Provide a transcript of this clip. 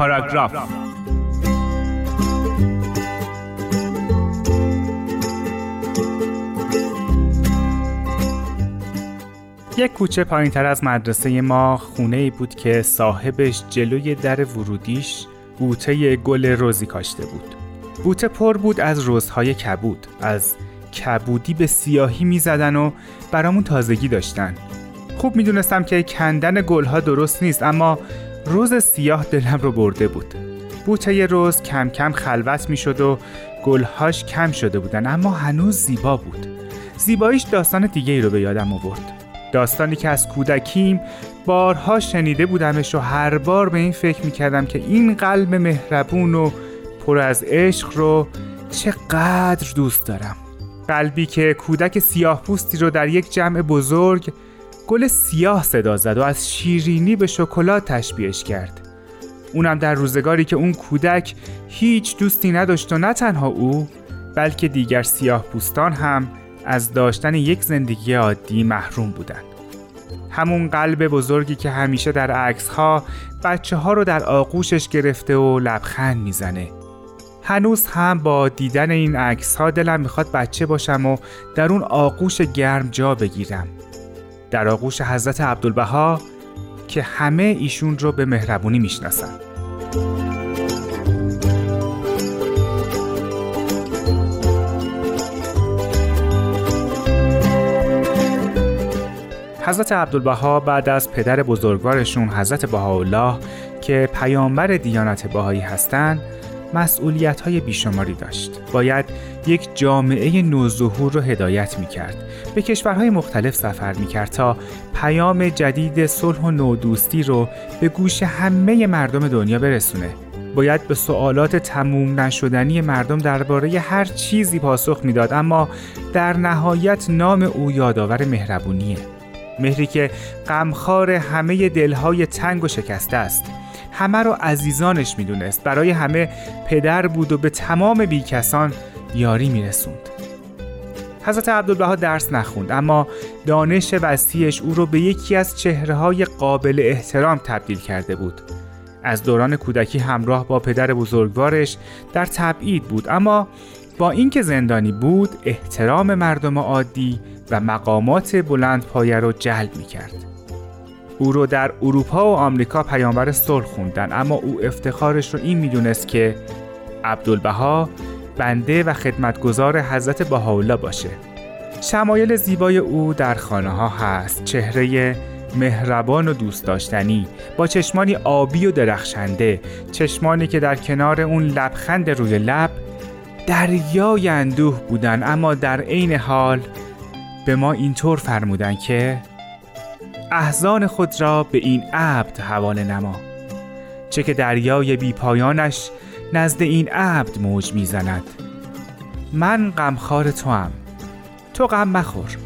پاراگراف یک کوچه پایین تر از مدرسه ما خونه ای بود که صاحبش جلوی در ورودیش بوته گل روزی کاشته بود. بوته پر بود از روزهای کبود، از کبودی به سیاهی می زدن و برامون تازگی داشتن. خوب می‌دونستم که کندن گلها درست نیست اما روز سیاه دلم رو برده بود. بوته روز کم کم خلوت می شد و گلهاش کم شده بودن اما هنوز زیبا بود. زیباییش داستان دیگه ای رو به یادم آورد. داستانی که از کودکیم بارها شنیده بودمش و هر بار به این فکر می‌کردم که این قلب مهربون و پر از عشق رو چقدر دوست دارم قلبی که کودک سیاه پوستی رو در یک جمع بزرگ گل سیاه صدا زد و از شیرینی به شکلات تشبیهش کرد اونم در روزگاری که اون کودک هیچ دوستی نداشت و نه تنها او بلکه دیگر سیاه پوستان هم از داشتن یک زندگی عادی محروم بودند. همون قلب بزرگی که همیشه در عکس ها بچه ها رو در آغوشش گرفته و لبخند می‌زنه. هنوز هم با دیدن این عکس ها دلم می‌خواد بچه باشم و در اون آغوش گرم جا بگیرم. در آغوش حضرت عبدالبها که همه ایشون رو به مهربونی می‌شناسن. حضرت عبدالبها بعد از پدر بزرگوارشون حضرت بهاءالله که پیامبر دیانت بهایی هستند مسئولیت های بیشماری داشت. باید یک جامعه نوظهور رو هدایت می کرد به کشورهای مختلف سفر می کرد تا پیام جدید صلح و نودوستی رو به گوش همه مردم دنیا برسونه. باید به سوالات تموم نشدنی مردم درباره هر چیزی پاسخ می‌داد اما در نهایت نام او یادآور مهربونیه. مهری که غمخوار همه دلهای تنگ و شکسته است. همه رو عزیزانش می‌دونست. برای همه پدر بود و به تمام بیکسان یاری میرسوند. حضرت عبدالبها درس نخوند اما دانش وسیعش او رو به یکی از چهره های قابل احترام تبدیل کرده بود. از دوران کودکی همراه با پدر بزرگوارش در تبعید بود اما با اینکه زندانی بود احترام مردم عادی و مقامات بلند پایه رو جلب می کرد. او رو در اروپا و آمریکا پیامبر صلح خوندن. اما او افتخارش رو این می‌دونست که عبدالبها بنده و خدمتگزار حضرت بهاءالله باشه. شمایل زیبای او در خانه ها هست. چهره مهربان و دوست داشتنی با چشمانی آبی و درخشنده چشمانی که در کنار اون لبخند روی لب دریای اندوه بودن. اما در عین حال به ما اینطور فرمودن که احزان خود را به این عبد حواله نما. چه که دریای بی پایانش نزد این عبد موج می‌زند. من غمخوار تو هم تو غم مخور.